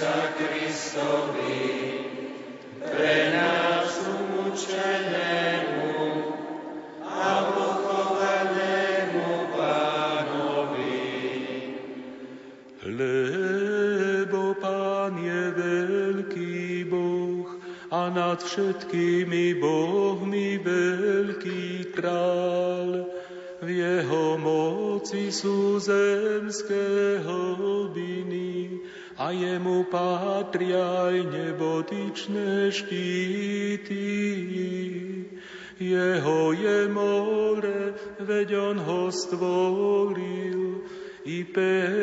Sa Kristovi, pre nás umúčenému pochovanému Pánovi. Lebo je veľký Boh a nad všetkými bohmi veľký král. V jeho moci sú zemské jemu patria aj nebotičné štíty. Jeho je more, veď on ho stvoril, i pevnina,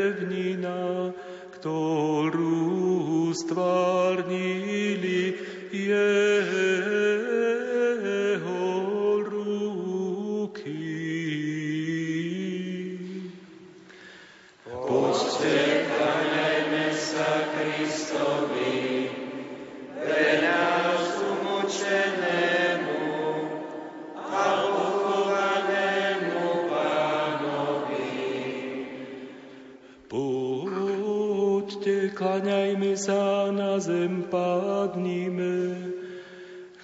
Poďte, klaňajme sa na zem, padnime,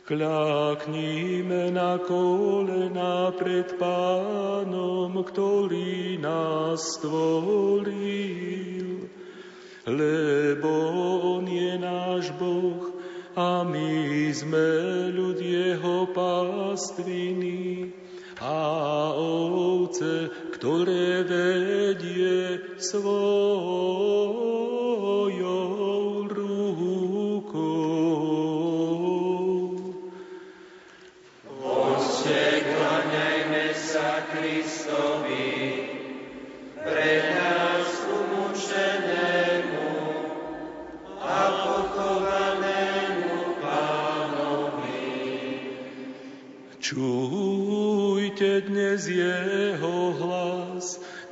kľaknime na kolena pred Pánom, ktorý nás stvoril. Lebo On je náš Boh a my sme ľud Jeho pastviny a ovce, ktoré vedie svojou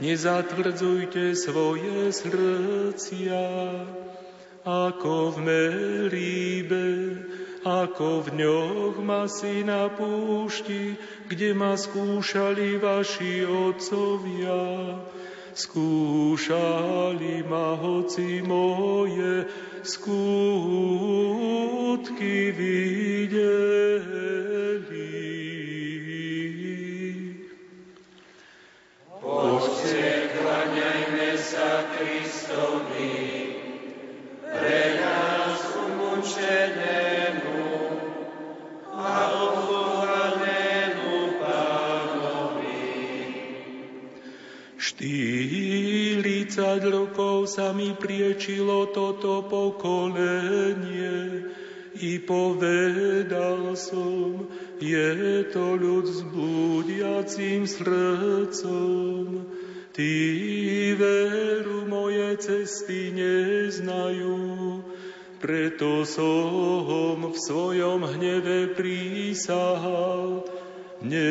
nezatvrdzujte svoje srdcia, ako v Meríbe, ako v dňoch masy na púšti, kde ma skúšali vaši otcovia. Skúšali ma, hoci moje skutky videli. Sa mi priečilo toto pokolenie i povedal som, je to ľud s blúdiacím srdcom. Tí veru moje cesty neznajú, preto som v svojom hneve prísahal, nevojdu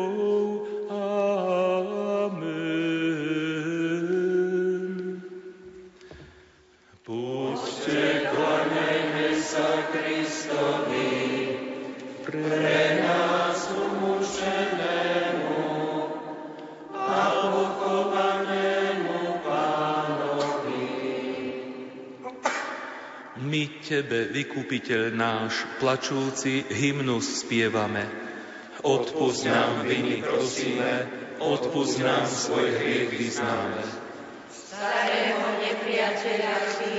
Tebe, vykupiteľ náš, plačúci hymnus spievame. Odpusť nám viny, prosíme, odpusť nám svoj hriech vyznáme. starého nepriateľa vždy,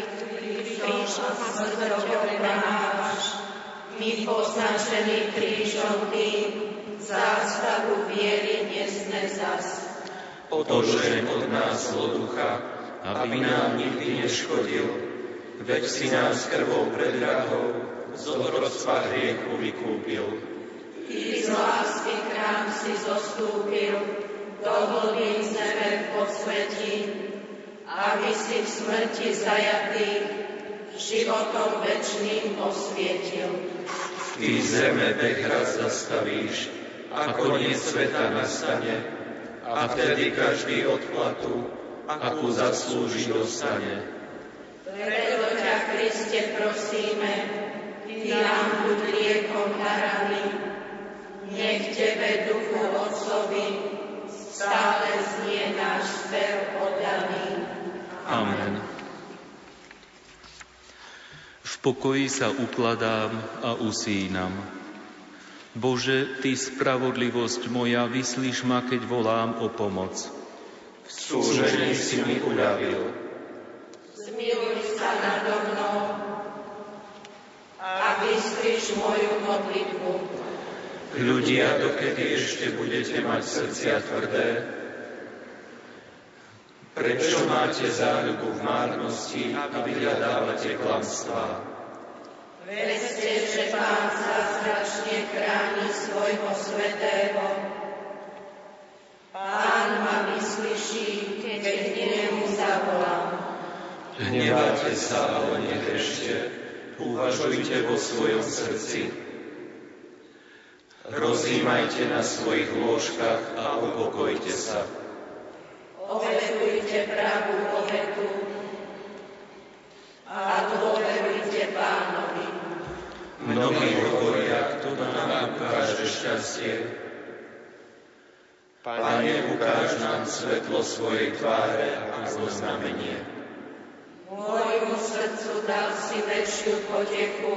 prišiel a smrťou premávaš. my poznačení krížom tým, zástavu viery nesme zas. Otožeň od nás zloducha, aby nám nikdy neškodil, veď si nás krvou predrahou z otroctva hriechu vykúpil. Ty z lásky krám si zostúpil, do hlbín zeme podsvetí, aby si v smrti zajatý životom večným osvietil. Ty zeme beh raz zastavíš, a koniec sveta nastane, a vtedy každý odplatu, akú zaslúži, dostane. Preto ťa, Kriste, prosíme, Ty nám buď liekom na rany, nech Tebe, Duchu Otcovi, stále znie náš spev oddaný. Amen. V pokoji sa ukladám a usínam. Bože, Ty spravodlivosť moja, vyslíš ma, keď volám o pomoc. V súžení si mi uľavil. Zmiluj sa nado mnou a vystriš moju modlitbu. Ľudia, dokedy ešte budete mať srdcia tvrdé, prečo máte záľubu v márnosti a vyhľadávate klamstvá? Vedzte, že Pán zázračne chráni svojho svetého. Pán ma vyslyší, keď zavolám. Hnevate sa, ale nehrešte. Uvažujte vo svojom srdci. Rozímajte na svojich lôžkach a upokojte sa. Obetujte pravú obetu a dôverujte Pánovi. Mnohí hovoria, kto nám ukáže šťastie. Pane, ukáž nám svetlo svojej tváre ako znamenie. Môjmu srdcu dal si väčšiu potechu,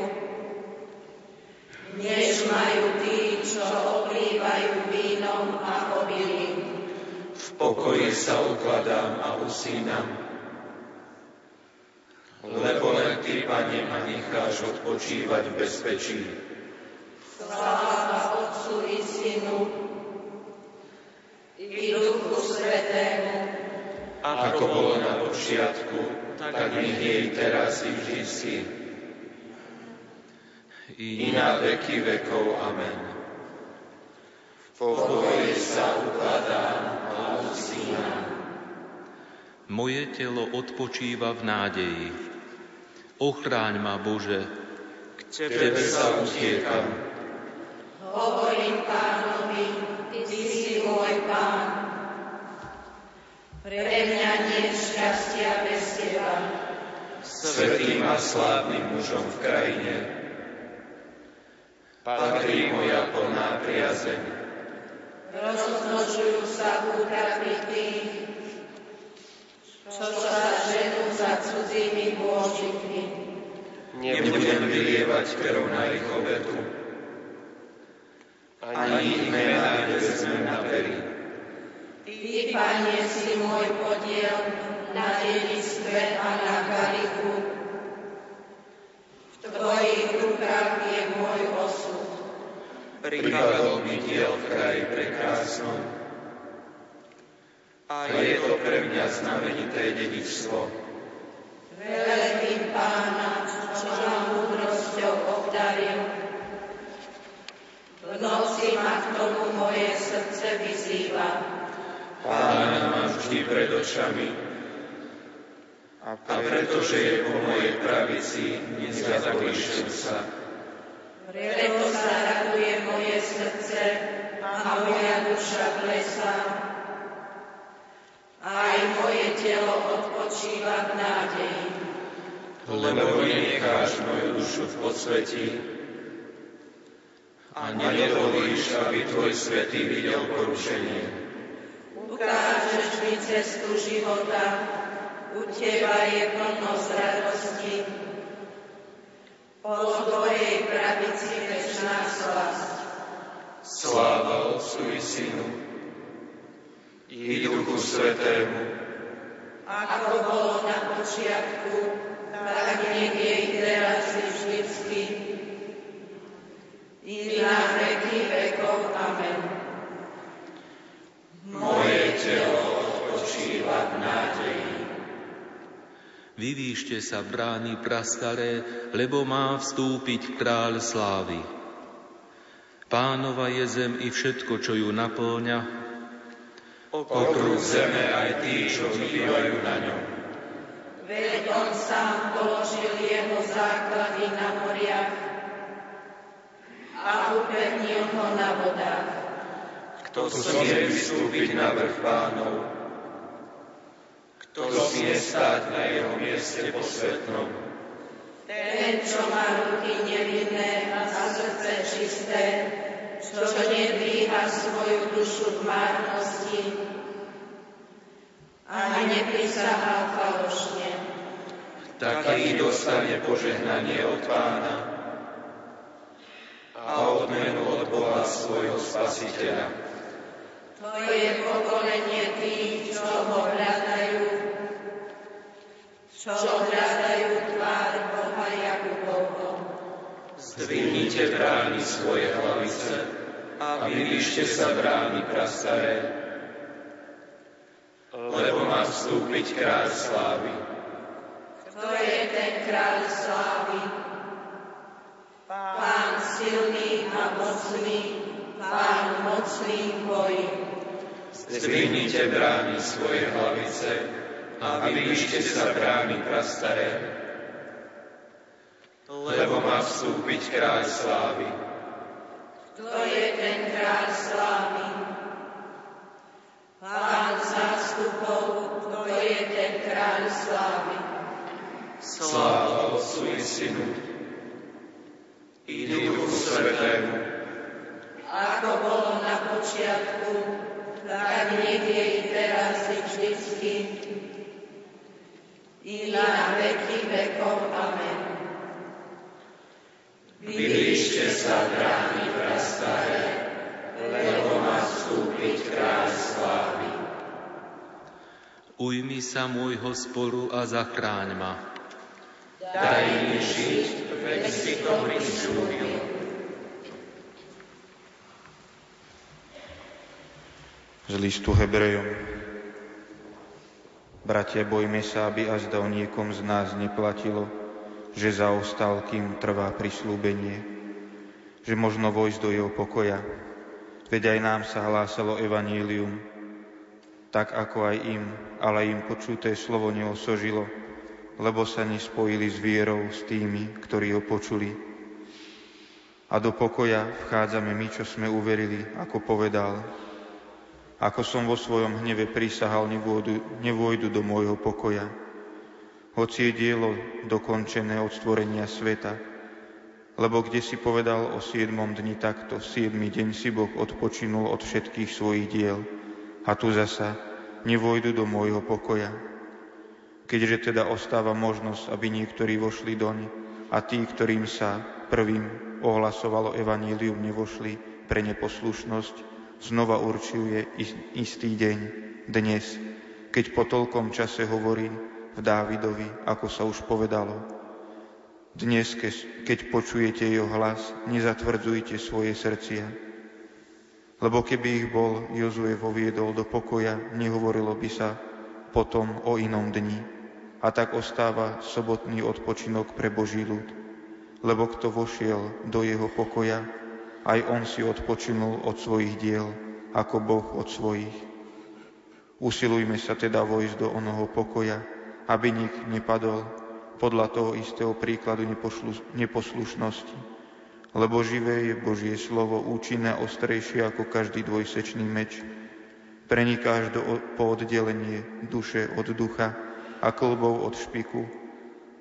než majú tí, čo oblívajú vínom a obilím. V pokoji sa ukladám a usínam, lebo len Ty, Pane, ma necháš odpočívať v bezpečí. Sláva Otcu i Synu i Duchu Svetému, ako bolo na počiatku, tak nech jej teraz i vždycky, i na veky vekov. Amen. V pokoji sa ukladám a usínam. Moje telo odpočíva v nádeji. Ochráň ma, Bože, K Tebe sa utiekam, hovorím Pánovi, Pre mňa nie šťastia bez Teba. svetým a slávnym mužom v krajine. Patrí moja plná priazeň. Rozmnožujú sa útrapy tých, čo sa ženú za cudzími pôžitmi. Nebudem vylievať krv na ich obetu. Ani ich mená nevezmem na pery. Ty, Pane, si môj podiel na dedictve a na karichu. V Tvojich rukách je môj osud. Pripadol mi diel v kraji prekrásnom. A je to pre mňa znamenité dedičstvo. Velebím Pána, čo ma múdrosťou obdaril. V noci ma k tomu moje srdce vyzýva. Pána mám vždy pred očami. A pretože je po mojej pravici, nezakolíšem sa. Preto sa raduje moje srdce a moja duša klesá. Aj moje telo odpočíva v nádeji. Lebo nenecháš moju dušu v podsvetí a nedovolíš, aby tvoj svetý videl porušenie. Ukážeš mi cestu života, u teba je plnosť radosti. Po tvojej pravici večná slasť. Sláva Otcu i Synu i Duchu Svetému, Ako bolo na počiatku, tak nech jej teraz i vždycky, i na veky vekov. Amen. Moje telo odpočíva v nádeji. Vyvýšte sa brány prastaré, lebo má vstúpiť kráľ slávy. Pánova je zem i všetko, čo ju naplňa. Okruh zeme aj tí, čo bývajú na ňom. Veď on sám položil jeho základy na moriach a upevnil ho na vodách. Kto smie vystúpiť na vrch pánov? Kto smie stáť na jeho mieste posvetnom? Ten, čo má ruky nevinné a srdce čisté, čo nedvíha svoju dušu v márnosti a neprisahá falošne. Taký dostane požehnanie od pána a odmenu od Boha svojho spasiteľa. To je pokolenie tých, čo ho hľadajú, čo hľadajú tvár Boha Jakubovho. Zdvihnite brány svoje hlavice a vyvíšte sa brány prastaré, lebo má vstúpiť kráľ slávy. Kto je ten kráľ slávy? Pán silný a mocný, pán mocný v boji. Zdvihnite brány svoje hlavice a vyvíšte sa brány prastaré, lebo má vstúpiť kráľ slávy. Kto je ten kráľ slávy? Pán zástupov, kto je ten kráľ slávy? Sláva Otcu i Synu i Duchu Svetému, Ako bolo na počiatku, tak nech je i teraz i vždycky, i na veky vekov. Amen. vyvíšte sa brány prastaré, lebo má vstúpiť kráľ slávy. Ujmi sa môjho sporu a zachráň ma. Daj mi žiť, veď si to prislúbil. Z listu Hebrejom. Bratia, bojme sa, aby azda o niekom z nás neplatilo, že zaostal, kým trvá prislúbenie, že možno vojsť do jeho pokoja. Veď aj nám sa hlásalo evanílium, tak ako aj im, ale im počuté slovo neosožilo, lebo sa nespojili s vierou s tými, ktorí ho počuli. A do pokoja vchádzame my, čo sme uverili, ako povedal, ako som vo svojom hneve prisahal, nevôjdu, nevôjdu do môjho pokoja. Hoci je dielo dokončené od stvorenia sveta, lebo kde si povedal o siedmom dni takto, siedmy deň si Boh odpočinul od všetkých svojich diel. A tu zasa nevôjdu do môjho pokoja. Keďže teda ostáva možnosť, aby niektorí vošli doň a tí, ktorým sa prvým ohlasovalo evanílium, nevošli pre neposlušnosť, znova určuje istý deň, dnes, keď po toľkom čase hovorí v Dávidovi, ako sa už povedalo. Dnes, keď počujete jeho hlas, nezatvrdzujte svoje srdcia. Lebo keby ich bol Jozue voviedol do pokoja, nehovorilo by sa potom o inom dni. A tak ostáva sobotný odpočinok pre Boží ľud. Lebo kto vošiel do jeho pokoja, aj on si odpočinul od svojich diel, ako Boh od svojich. Usilujme sa teda vojsť do onoho pokoja, aby nik nepadol podľa toho istého príkladu neposlušnosti. Lebo živé je Božie slovo, účinné ostrejšie ako každý dvojsečný meč. Preniká až do, po oddelenie duše od ducha a klbov od špiku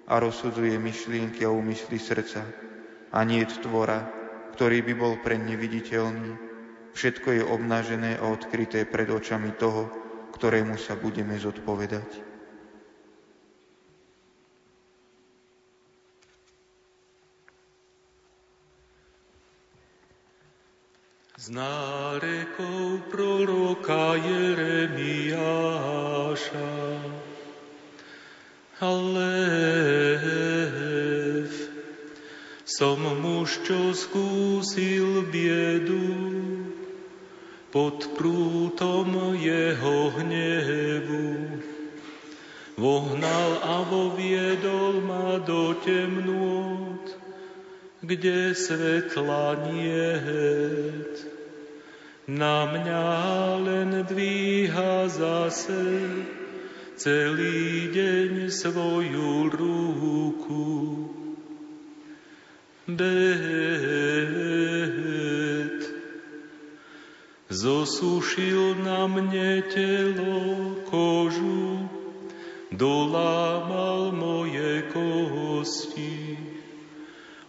a rozsudzuje myšlienky a úmysly srdca. A nie tvora, ktorý by bol pre neviditeľný. Všetko je obnažené a odkryté pred očami toho, ktorému sa budeme zodpovedať. Z nárekov proroka Jeremiáša. Halleluja. Som muž, čo skúsil biedu, pod prútom jeho hnevu. Vohnal a voviedol ma do temnôt, kde svetla niet. Na mňa len dvíha zase celý deň svoju ruku. Bet zosušil na mne telo kožu, dolámal moje kosti,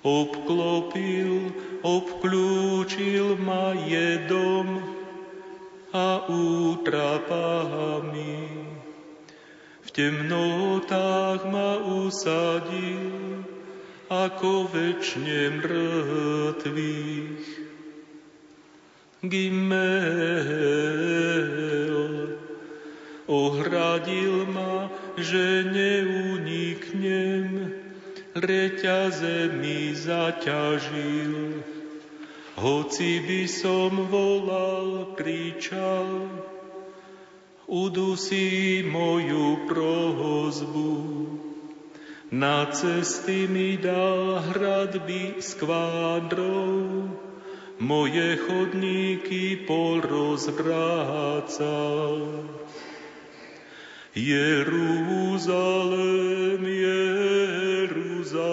obklopil, obklúčil ma jedom a útrapami. V temnotách ma usadil, ako večne mŕtvych. Gimel ohradil ma, že neuniknem, reťaze mi zaťažil. Hoci by som volal, kričal, udusí moju prohozbu. Na cesty mi dal hradby s kvádrou, moje chodníky porozvrácal. Jeruzalém, Jeruzalém,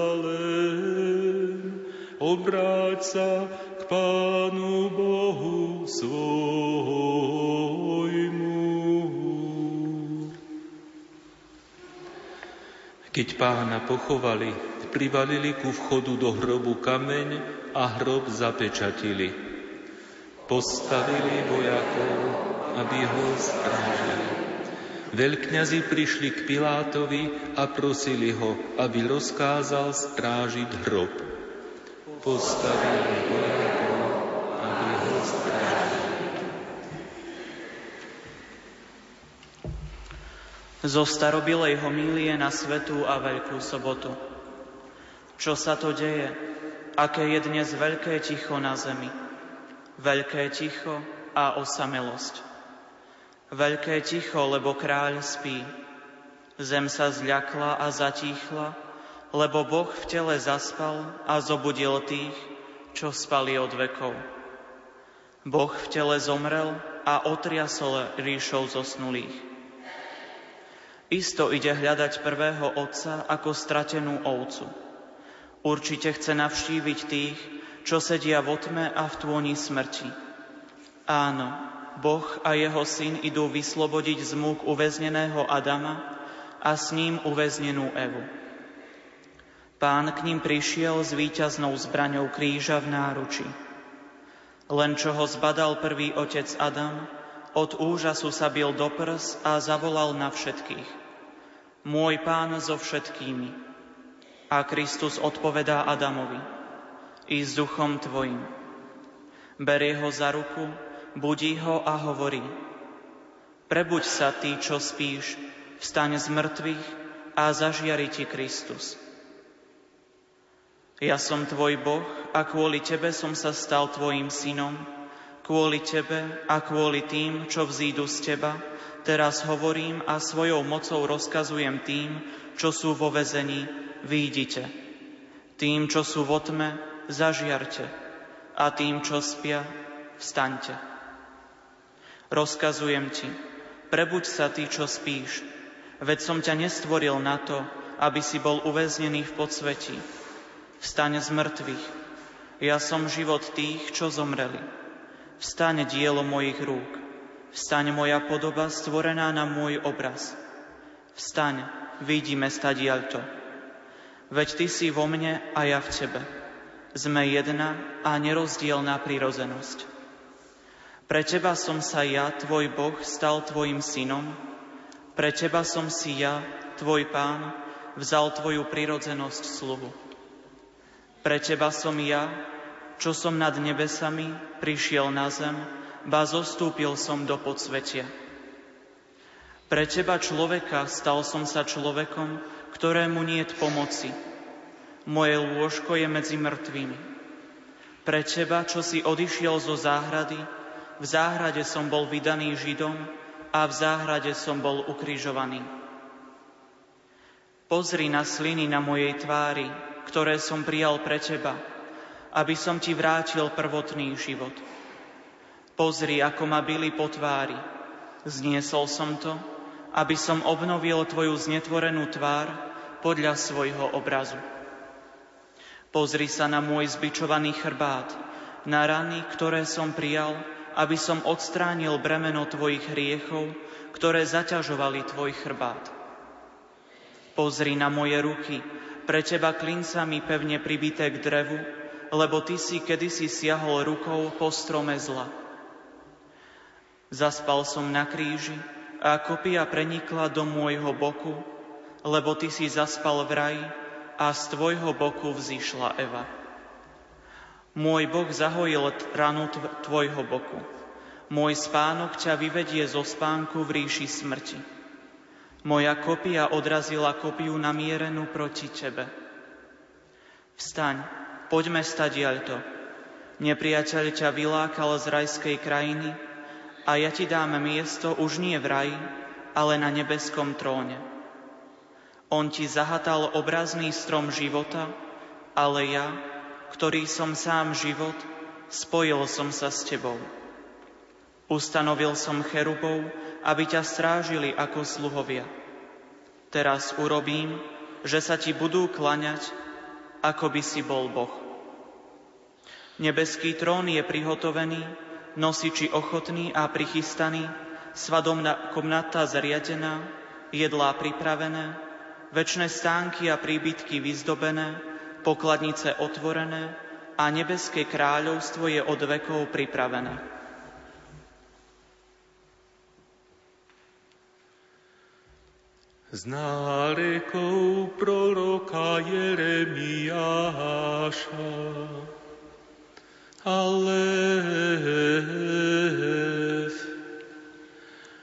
obráť sa k Pánu Bohu svojmu. Keď pána pochovali, privalili ku vchodu do hrobu kameň a hrob zapečatili. Postavili vojakov, aby ho strážili. Veľkňazi prišli k Pilátovi a prosili ho, aby rozkázal strážiť hrob. Postavili vojakov, aby ho strážili. Zo starobilej homílie na Svetú a Veľkú sobotu. Čo sa to deje? Aké je dnes veľké ticho na zemi? Veľké ticho a osamelosť. Veľké ticho, lebo kráľ spí. Zem sa zľakla a zatíchla, lebo Boh v tele zaspal a zobudil tých, čo spali od vekov. Boh v tele zomrel a otriasol ríšou zosnulých. Isto ide hľadať prvého otca ako stratenú ovcu. Určite chce navštíviť tých, čo sedia v otme a v tôni smrti. Áno, Boh a jeho syn idú vyslobodiť z múk uväzneného Adama a s ním uväznenú Evu. Pán k ním prišiel s víťaznou zbraňou kríža v náruči. Len čo ho zbadal prvý otec Adam, od úžasu sa bil do prs a zavolal na všetkých môj pán so všetkými. A Kristus odpovedá Adamovi, i s duchom tvojim. Berie ho za ruku, budí ho a hovorí, prebuď sa ty, čo spíš, vstaň z mŕtvych a zažiari ti Kristus. Ja som tvoj Boh a kvôli tebe som sa stal tvojim synom, kvôli tebe a kvôli tým, čo vzídu z teba, Teraz hovorím a svojou mocou rozkazujem tým, čo sú vo vezení, výjdite. Tým, čo sú v otme, zažiarte. A tým, čo spia, vstaňte. Rozkazujem ti, prebuď sa ty, čo spíš, veď som ťa nestvoril na to, aby si bol uväznený v podsvetí. Vstaň z mŕtvych. Ja som život tých, čo zomreli. Vstaň dielo mojich rúk. Vstaň moja podoba stvorená na môj obraz. Vstaň, vidíme stadiaľto. Veď ty si vo mne a ja v tebe. Sme jedna a nerozdielná prírozenosť. Pre teba som sa ja, tvoj Boh, stal tvojim synom. Pre teba som si ja, tvoj pán, vzal tvoju prírodzenosť sluhu. Pre teba som ja, čo som nad nebesami, prišiel na zem, ba zostúpil som do podsvetia. Pre teba človeka stal som sa človekom, ktorému niet pomoci. moje lôžko je medzi mŕtvými. Pre teba, čo si odišiel zo záhrady, v záhrade som bol vydaný Židom a v záhrade som bol ukrižovaný. Pozri na sliny na mojej tvári, ktoré som prijal pre teba, aby som ti vrátil prvotný život. Pozri, ako ma byli po tvári. Zniesol som to, aby som obnovil tvoju znetvorenú tvár podľa svojho obrazu. Pozri sa na môj zbičovaný chrbát, na rany, ktoré som prijal, aby som odstránil bremeno tvojich hriechov, ktoré zaťažovali tvoj chrbát. Pozri na moje ruky, pre teba klincami pevne pribité k drevu, lebo ty si kedysi siahol rukou po strome zla. Zaspal som na kríži a kopia prenikla do môjho boku, lebo ty si zaspal v raji, a z tvojho boku vzýšla Eva. Môj Boh zahojil ranu tvojho boku. Môj spánok ťa vyvedie zo spánku v ríši smrti. Moja kopia odrazila kopiu namierenú proti tebe. Vstaň, poďme stadiaľto. Nepriateľ ťa vylákal z rajskej krajiny a ja ti dám miesto už nie v raji, ale na nebeskom tróne. On ti zahatal obrazný strom života, ale ja, ktorý som sám život, spojil som sa s tebou. Ustanovil som cherubov, aby ťa strážili ako sluhovia. Teraz urobím, že sa ti budú klaňať, ako by si bol Boh. Nebeský trón je prihotovený, nosiči ochotný a prichystaný, svadobná komnata zariadená, jedlá pripravené, Večné stánky a príbytky vyzdobené, pokladnice otvorené a nebeské kráľovstvo je od vekov pripravené. Z nárekov proroka Jeremiáša. Alef,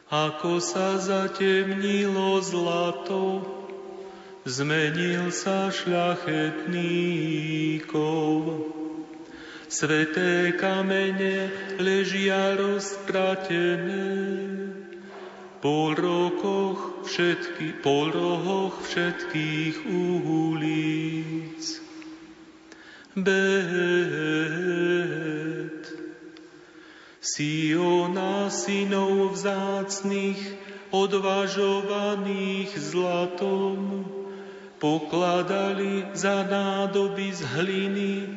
ako sa zatemnilo zlato, zmenil sa šľachetníkov. Sveté kamene ležia roztratené, po rokoch všetky, po rohoch všetkých ulic. Bet, Siona synov vzácných, odvažovaných zlatom, pokladali za nádoby z hliny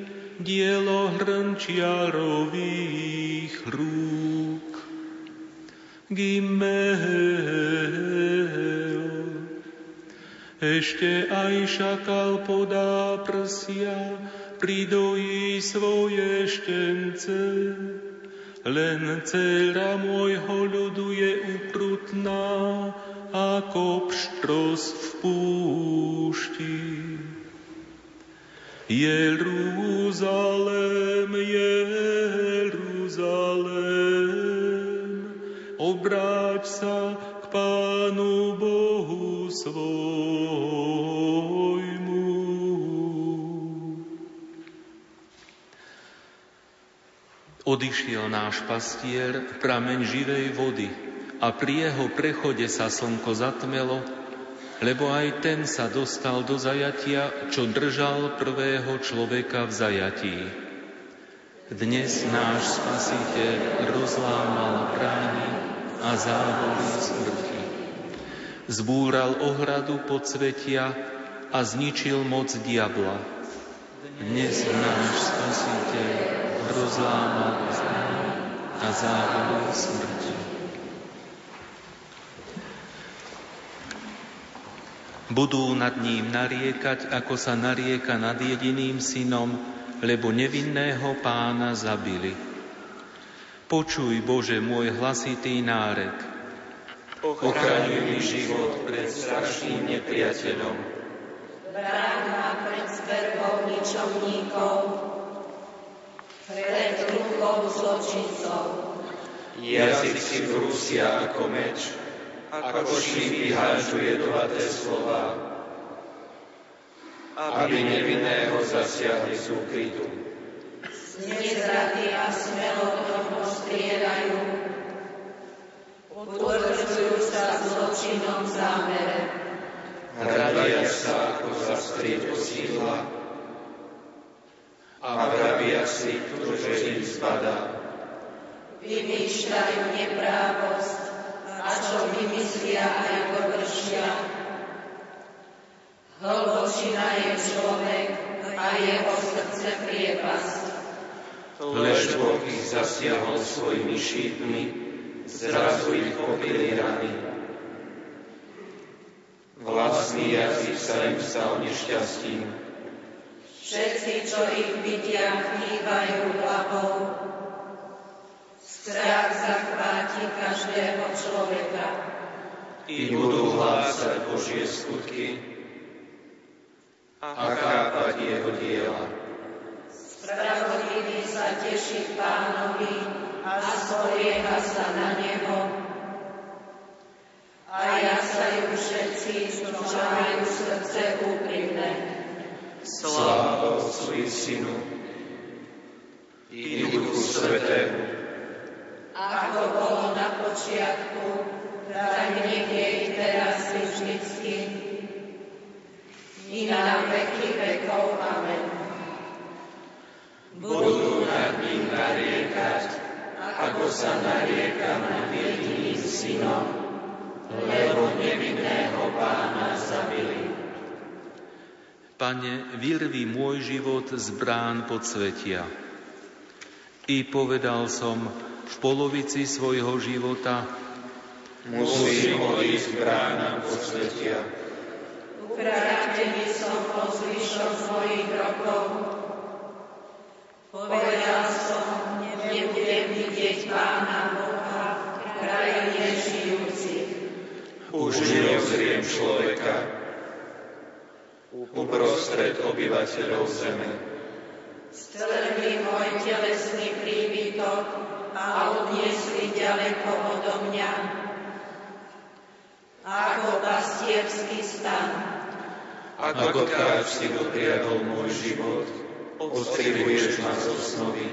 dielo hrnčiarových rúk. Gimel. Ešte aj šakal podá prsia, pridojí svoje štence, len dcera môjho ľudu je uprutná, ako pštros v púšti. Jeruzalém, Jeruzalém, obráť sa k Pánu Bohu svojmu. Odišiel náš pastier, prameň živej vody, a pri jeho prechode sa slnko zatmelo, lebo aj ten sa dostal do zajatia, čo držal prvého človeka v zajatí. Dnes náš Spasiteľ rozlámal brány a závory smrti. Zbúral ohradu podsvetia a zničil moc diabla. Dnes náš Spasiteľ rozlámal a závory smrti. Budú nad ním nariekať, ako sa narieka nad jediným synom, lebo nevinného pána zabili. Počuj, Bože, môj hlasitý nárek. Ochraňuj mi život pred strašným nepriateľom. Bráň ma pred zverbou ničomníkov, pred rukou zločincov. Jazyk si vrúsia ako meč, ako šípy hážu jedovaté slova. aby nevinného zasiahli z úkrytu. Nezrady a smelo toho striedajú, utvrdzujú sa zločinom zámere. Hradia sa ako zastrieť osídla a vrabia si, že im spadá. Vymýšľajú neprávosť a čo vymyslia aj dovršia. Hlbočina je človek a jeho srdce priepasť. Lež Boh ich zasiahol svojimi šítmi, zrazu ich pokryli rany. Vlastný jazyk sa im stal nešťastím. Všetci, čo ich vidia, hýbajú hlavou. Strach zachváti každého človeka. I budú hlásať Božie skutky a chápať jeho diela. Spravodlivý sa teší pánovi a spolieha sa na neho. A jasajú všetci, čo majú srdce úprimné. Sláva Otcu i Synu i Duchu Svetému, Ako bolo na počiatku, tak nech je i teraz i vždycky, i na veky vekov. Amen. budú nad ním nariekať, ako sa narieka nad jediným synom, lebo nevinného pána zabili. Pane, vyrvi môj život z brán podsvetia. I povedal som v polovici svojho života, Musím odísť k bránam posvetia. Ukrátený som po zvyšok svojich rokov. Povedal som, nebudem vidieť Pána Boha v krajine žijúcich. Už neozriem človeka uprostred obyvateľov zeme. Strhli môj telesný príbytok a odniesli ďaleko odo mňa. Ako pastierský stan, Ako tkáč si dopriadol môj život, odstrihuješ ma zo snovy.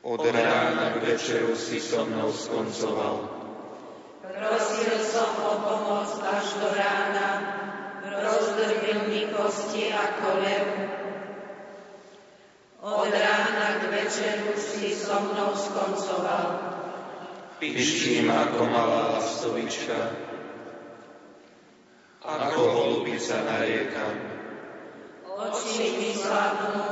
Od rána k večeru si so mnou skoncoval. prosil som o pomoc až do rána, rozdrbil mi kosti ako lev. Od rána k večeru si so mnou skoncoval. Pištím ako malá lastovička, ako holubica nariekam. Oči mi slabnú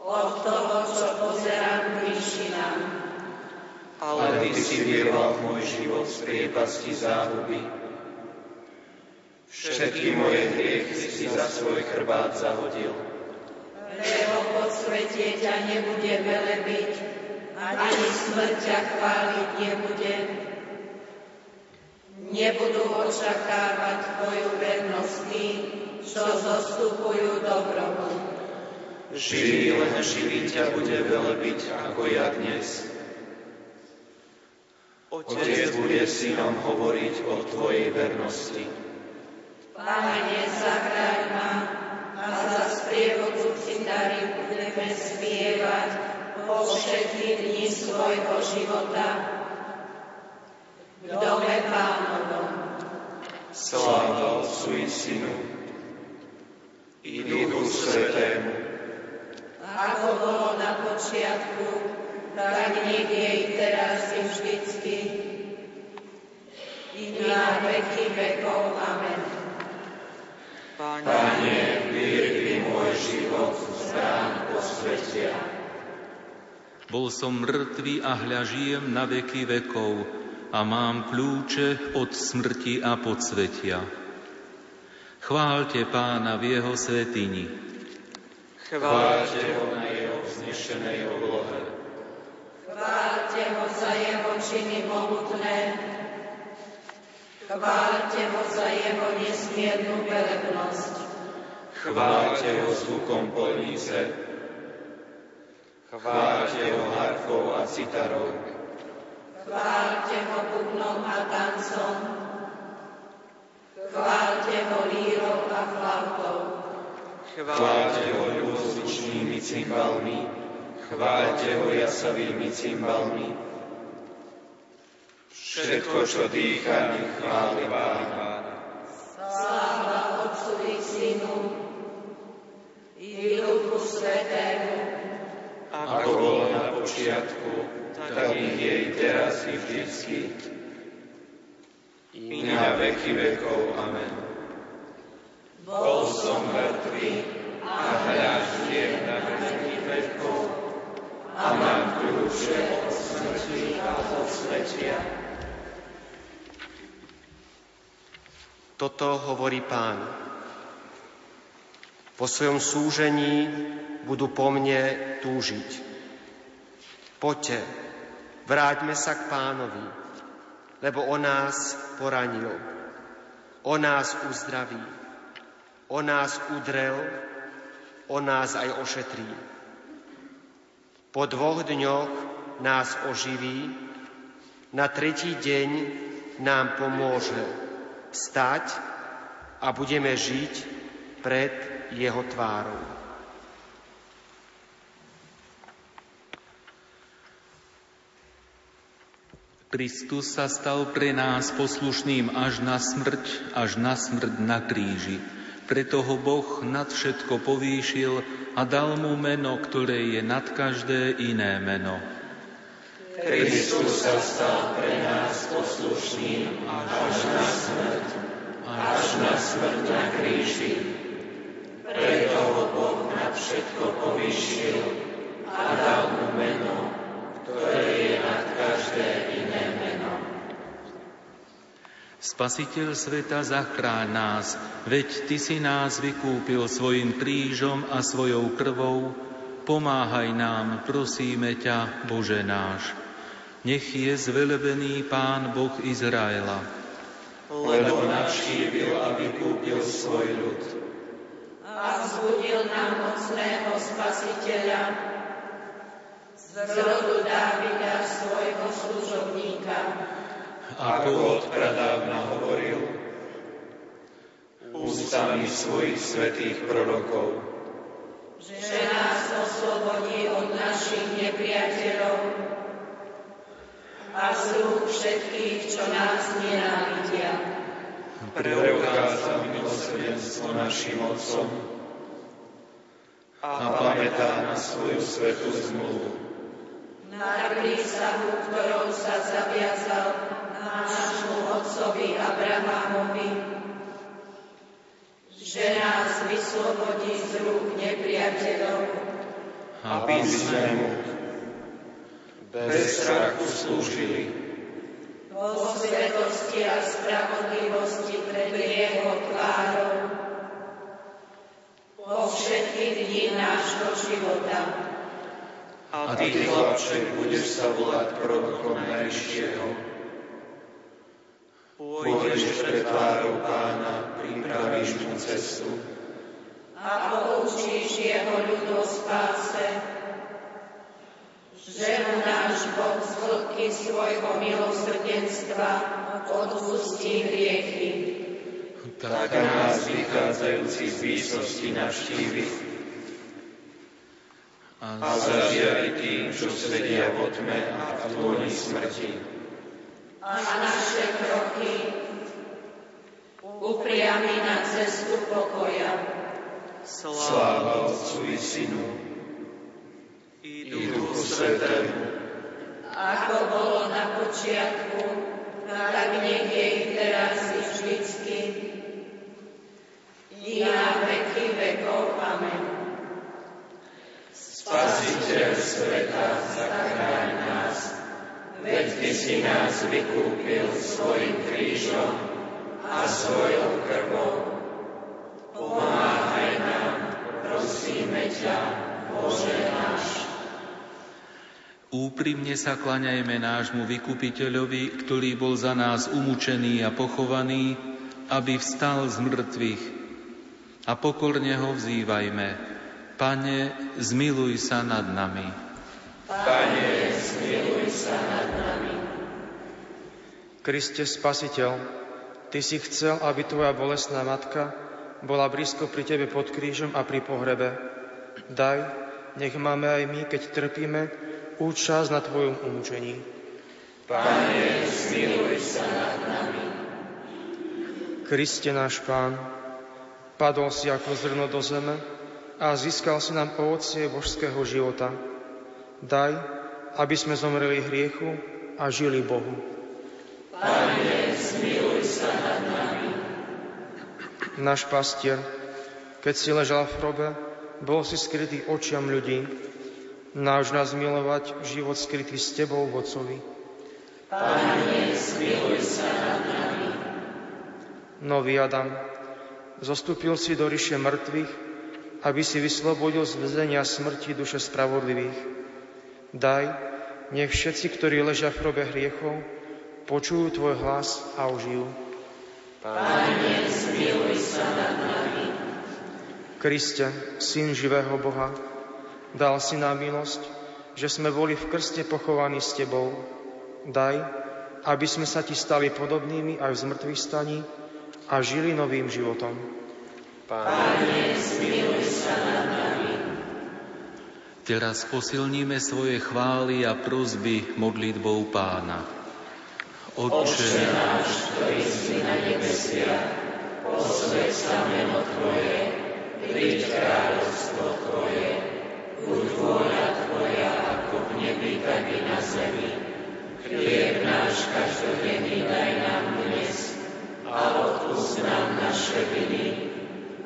od toho, čo pozerám k výšinám. Ale Ty si vieval môj život z priepasti záhuby. Všetky moje hriechy si za svoj chrbát zahodil. Lebo podsvetie ťa nebude velebiť, ani smrť ťa chváliť nebude. Nebudú očakávať tvoju vernosť tí, čo zostupujú dobromu. Živý len živý ťa bude velebiť ako ja dnes. Otec bude synom hovoriť o Tvojej vernosti. Páne, zachráň ma a za sprievodcu citary budeme spievať po všetky dni svojho života v dome pánovom. Sláva Otcu i Synu i Duchu Svetému, Ako bolo na počiatku, tak nech je i teraz i vždycky, i na veky vekov. Amen. Pane, vyrvi môj život z brán posvetia. bol som mŕtvý a hľa žijem na veky vekov a mám kľúče od smrti a podsvetia. Chváľte pána v jeho svetini. Chváľte ho na jeho vznešenej oblohe. Chváľte ho za jeho činy mohutné, chváľte ho za jeho nesmiernu velebnosť. Chváľte ho zvukom polnice. Chváľte ho harfou a citarou. Chváľte ho bubnom a tancom, chváľte ho lírou a chváľte ho ľubozvučnými cymbalmi, chváľte ho jasavými cymbalmi. Všetko, čo dýcha, nech chváli Pána. Sláva Otcu i Synu i Duchu Svetému, ako bolo na počiatku, tak i je i teraz i vždycky, i na veky vekov. Amen. Bol som mŕtvý a hľa žijem na veky vekov a mám kľúče od smrti a od svetia. Toto hovorí pán. Po svojom súžení budú po mne túžiť. Poďte, vráťme sa k pánovi, lebo o nás poranil, o nás uzdraví, o nás udrel, o nás aj ošetrí. Po dvoch dňoch nás oživí, na tretí deň nám pomôže stať a budeme žiť pred jeho tvárou. Kristus sa stal pre nás poslušným až na smrť, až na smrť na kríži. Preto ho Boh nad všetko povýšil a dal mu meno, ktoré je nad každé iné meno. Kristus sa stal pre nás poslušným až na smrť, až na smrť na kríži. Preto ho Boh nad všetko povýšil a dal mu meno, ktoré je nad každé iné meno. Spasiteľ sveta, zachráň nás, veď Ty si nás vykúpil svojim krížom a svojou krvou, pomáhaj nám, prosíme ťa, Bože náš. Nech je zvelebený Pán Boh Izraela. Lebo navštívil a vykúpil svoj ľud. a vzbudil nám mocného Spasiteľa, z rodu Dávida svojho služobníka, ako odpradávna hovoril, ústami svojich svetých prorokov, že nás oslobodí od našich nepriateľov a z rúk všetkých, čo nás nenávidia. preukázal milosrdenstvo našim otcom a pamätá na svoju svetú zmluvu. Na prísahu, ktorou sa zaviazal nášmu otcovi Abrahamovi, že nás vyslobodí z rúk nepriateľov aby sme mu bez strachu slúžili. vo svetosti a spravodlivosti pred jeho tvárou po všetky dni nášho života. A ty, chlapče, budeš sa volať prorokom Najvyššieho. Pôjdeš pred tvárou pána, pripravíš mu cestu. a poučíš jeho ľud o spáse, že mu náš Boh z hĺbky svojho milosrdenstva odpustí hriechy. Tak nás vychádzajúci z výsosti navštívi a zažiari tým, čo sedia v tme a v tloni smrti. A naše kroky upriami na cestu pokoja. Sláva Otcu i Synu Svetému, Ako bolo na počiatku, tak nech je i teraz i vždycky, i na veky vekov. Amen. Spasiteľ sveta, zachráň nás, veď Ty si nás vykúpil svojim krížom a svojou krvou. Pomáhaj nám, prosíme ťa, Bože náš. Úprimne sa klaňajme nášmu vykupiteľovi, ktorý bol za nás umúčený a pochovaný, aby vstal z mŕtvych. A pokorne ho vzývajme. Pane, zmiluj sa nad nami. Pane, zmiluj sa nad nami. Kriste Spasiteľ, Ty si chcel, aby Tvoja bolestná matka bola blízko pri Tebe pod krížom a pri pohrebe. Daj, nech máme aj my, keď trpíme, účasť na Tvojom umúčení. Pane, smiluj sa nad nami. Kriste náš Pán, padol si ako zrno do zeme a získal si nám ovocie božského života. Daj, aby sme zomreli hriechu a žili Bohu. Pane, smiluj sa nad nami. Náš pastier, keď si ležal v hrobe, bol si skrytý očiam ľudí. Náš nás milovať život skrytý s Tebou, Vocovi. Pane, smiluj sa nad nami. Nový Adam, zostúpil si do ríše mŕtvych, aby si vyslobodil z väzenia smrti duše spravodlivých. Daj, nech všetci, ktorí ležia v hrobe hriechov, počujú Tvoj hlas a ožijú. Pane, smiluj sa nad nami. Kriste, Syn živého Boha, dal si nám milosť, že sme boli v krste pochovaní s Tebou. Daj, aby sme sa Ti stali podobnými aj v zmrtvých staní a žili novým životom. Pane, smiluj sa nad nami. Teraz posilníme svoje chvály a prosby modlitbou pána. Otče náš, ktorý si na nebesiach, posved sa meno Tvoje, príď kráľovstvo Tvoje, buď vôľa Tvoja ako v nebi, tak i na zemi. Chlieb náš každodenný daj nám dnes a odpust nám naše viny,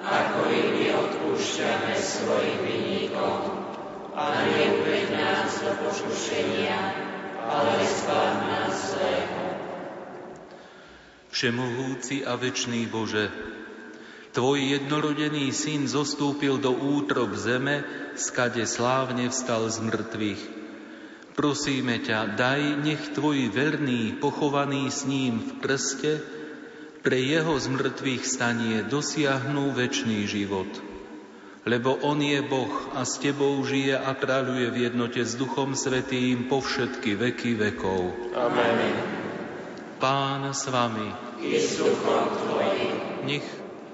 ako i my odpúšťame svojim vinníkom. A neuved nás do pokušenia, ale zbav nás zlého. Všemohúci a večný Bože, Tvoj jednorodený syn zostúpil do útrob zeme, skade slávne vstal z mŕtvych. Prosíme ťa, daj, nech Tvoj verný, pochovaný s ním v prste, pre jeho zmrtvých stanie dosiahnu večný život. Lebo On je Boh a s Tebou žije a kráľuje v jednote s Duchom Svetým po všetky veky vekov. Amen. Pán s vami. I s duchom Tvojim. Nech,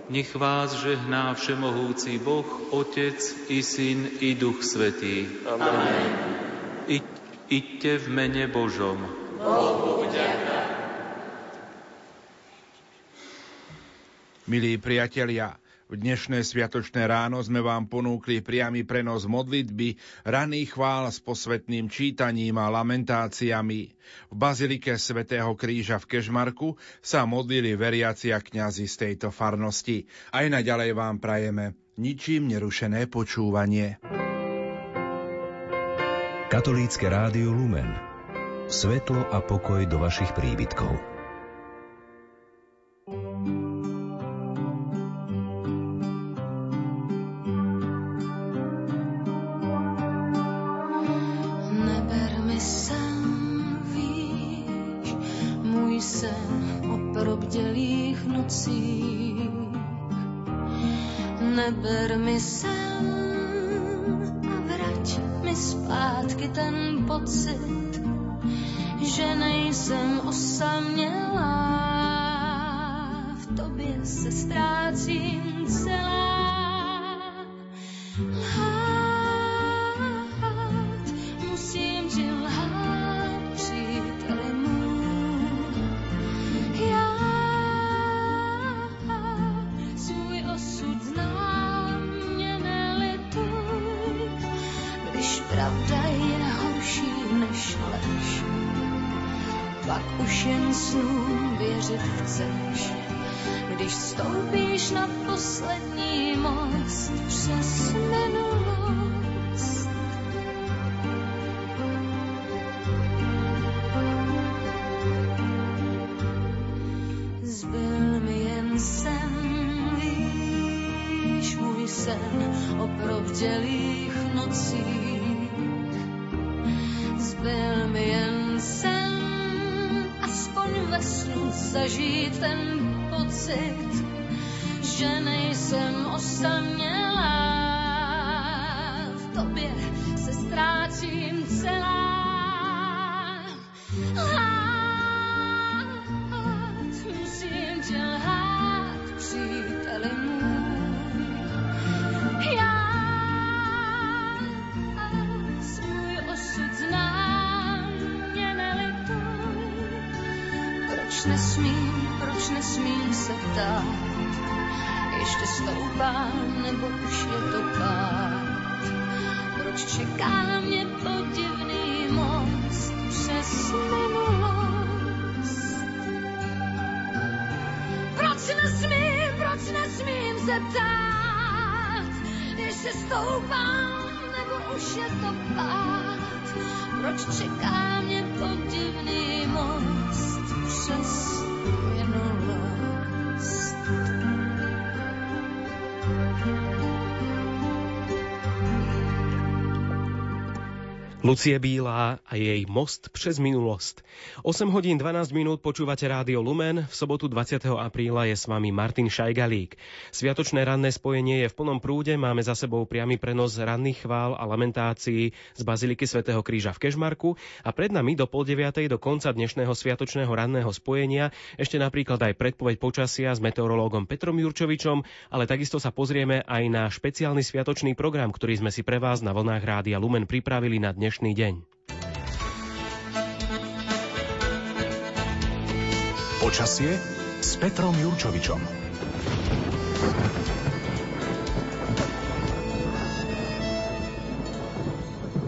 nech vás žehná Všemohúci Boh, Otec i Syn i Duch Svetý. Amen. I, iďte v mene Božom. Bohu vďaka. Milí priatelia, v dnešné sviatočné ráno sme vám ponúkli priamy prenos modlitby, raný chvál s posvetným čítaním a lamentáciami. V Bazilike svätého Kríža v Kežmarku sa modlili veriaci a kňazi z tejto farnosti. Aj naďalej vám prajeme ničím nerušené počúvanie. Katolícke rádio Lumen. Svetlo a pokoj do vašich príbytkov. Sen o probdělých nocích. Zbyl mi jen sen, aspoň ve snu zažít ten pocit, že nejsem osamělá. V tobě se ztrácím celá. Se ptát, ještě stoupám, nebo už je to pád. Proč čeká mě podivný most přes Lucie Bílá a jej Most přes minulosť. 8 hodín 12 minút počúvate Rádio Lumen. V sobotu 20. apríla je s vami Martin Šajgalík. Sviatočné ranné spojenie je v plnom prúde. Máme za sebou priamy prenos ranných chvál a lamentácií z Baziliky svätého Kríža v Kežmarku a pred nami do pol deviatej do konca dnešného sviatočného ranného spojenia ešte napríklad aj predpoveď počasia s meteorológom Petrom Jurčovičom, ale takisto sa pozrieme aj na špeciálny sviatočný program, ktorý sme si pre vás na vlnách Rádia Lumen pripravili na dnešný dnešný deň. Počasie s Petrom Jurčovičom.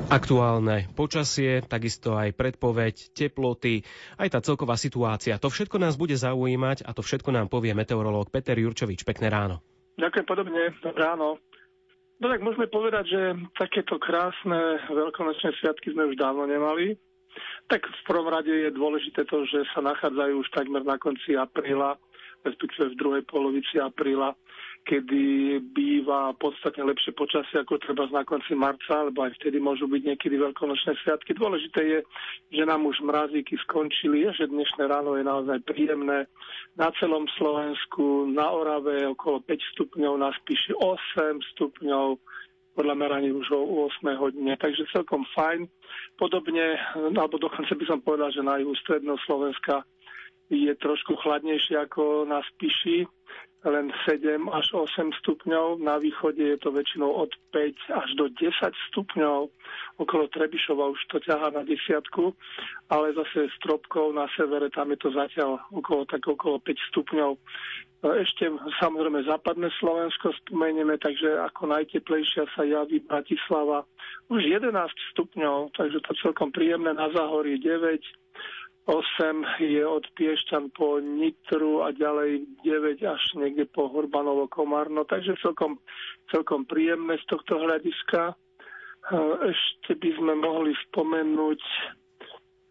Aktuálne počasie, takisto aj predpoveď, teploty, aj tá celková situácia. To všetko nás bude zaujímať a to všetko nám povie meteorológ Peter Jurčovič. Pekné ráno. Ďakujem podobne. Ráno. No tak môžeme povedať, že takéto krásne veľkonočné sviatky sme už dávno nemali. Tak v prvom rade je dôležité to, že sa nachádzajú už takmer na konci apríla, respektíve v druhej polovici apríla kedy býva podstatne lepšie počasie ako treba na konci marca, alebo aj vtedy môžu byť niekedy veľkonočné sviatky. Dôležité je, že nám už mrazíky skončili, že dnešné ráno je naozaj príjemné. Na celom Slovensku, na Orave okolo 5 stupňov, na Spíši 8 stupňov, podľa meraní už o 8 hodine, takže celkom fajn. Podobne, alebo dokonca by som povedal, že na juhu stredného Slovenska je trošku chladnejšie ako na Spiši, len 7 až 8 stupňov. Na východe je to väčšinou od 5 až do 10 stupňov. Okolo Trebišova už to ťahá na desiatku, ale zase stropkov na severe tam je to zatiaľ okolo, tak okolo 5 stupňov. Ešte samozrejme západné Slovensko spomenieme, takže ako najteplejšia sa javí Bratislava už 11 stupňov, takže to celkom príjemné na záhorí 9, 8 je od Piešťan po Nitru a ďalej 9 až niekde po Hurbanovo Komárno, takže celkom, celkom príjemné z tohto hľadiska. Ešte by sme mohli spomenúť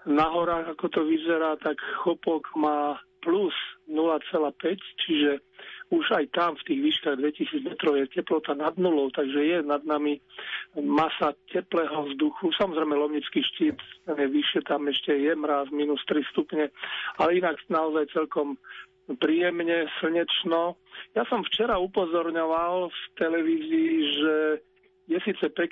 na horách, ako to vyzerá, tak Chopok má plus 0,5, čiže už aj tam v tých výškach 2000 metrov je teplota nad nulou, takže je nad nami masa teplého vzduchu. Samozrejme Lomnický štít je vyššie, tam ešte je mráz minus 3 stupne, ale inak naozaj celkom príjemne, slnečno. Ja som včera upozorňoval v televízii, že je síce pekný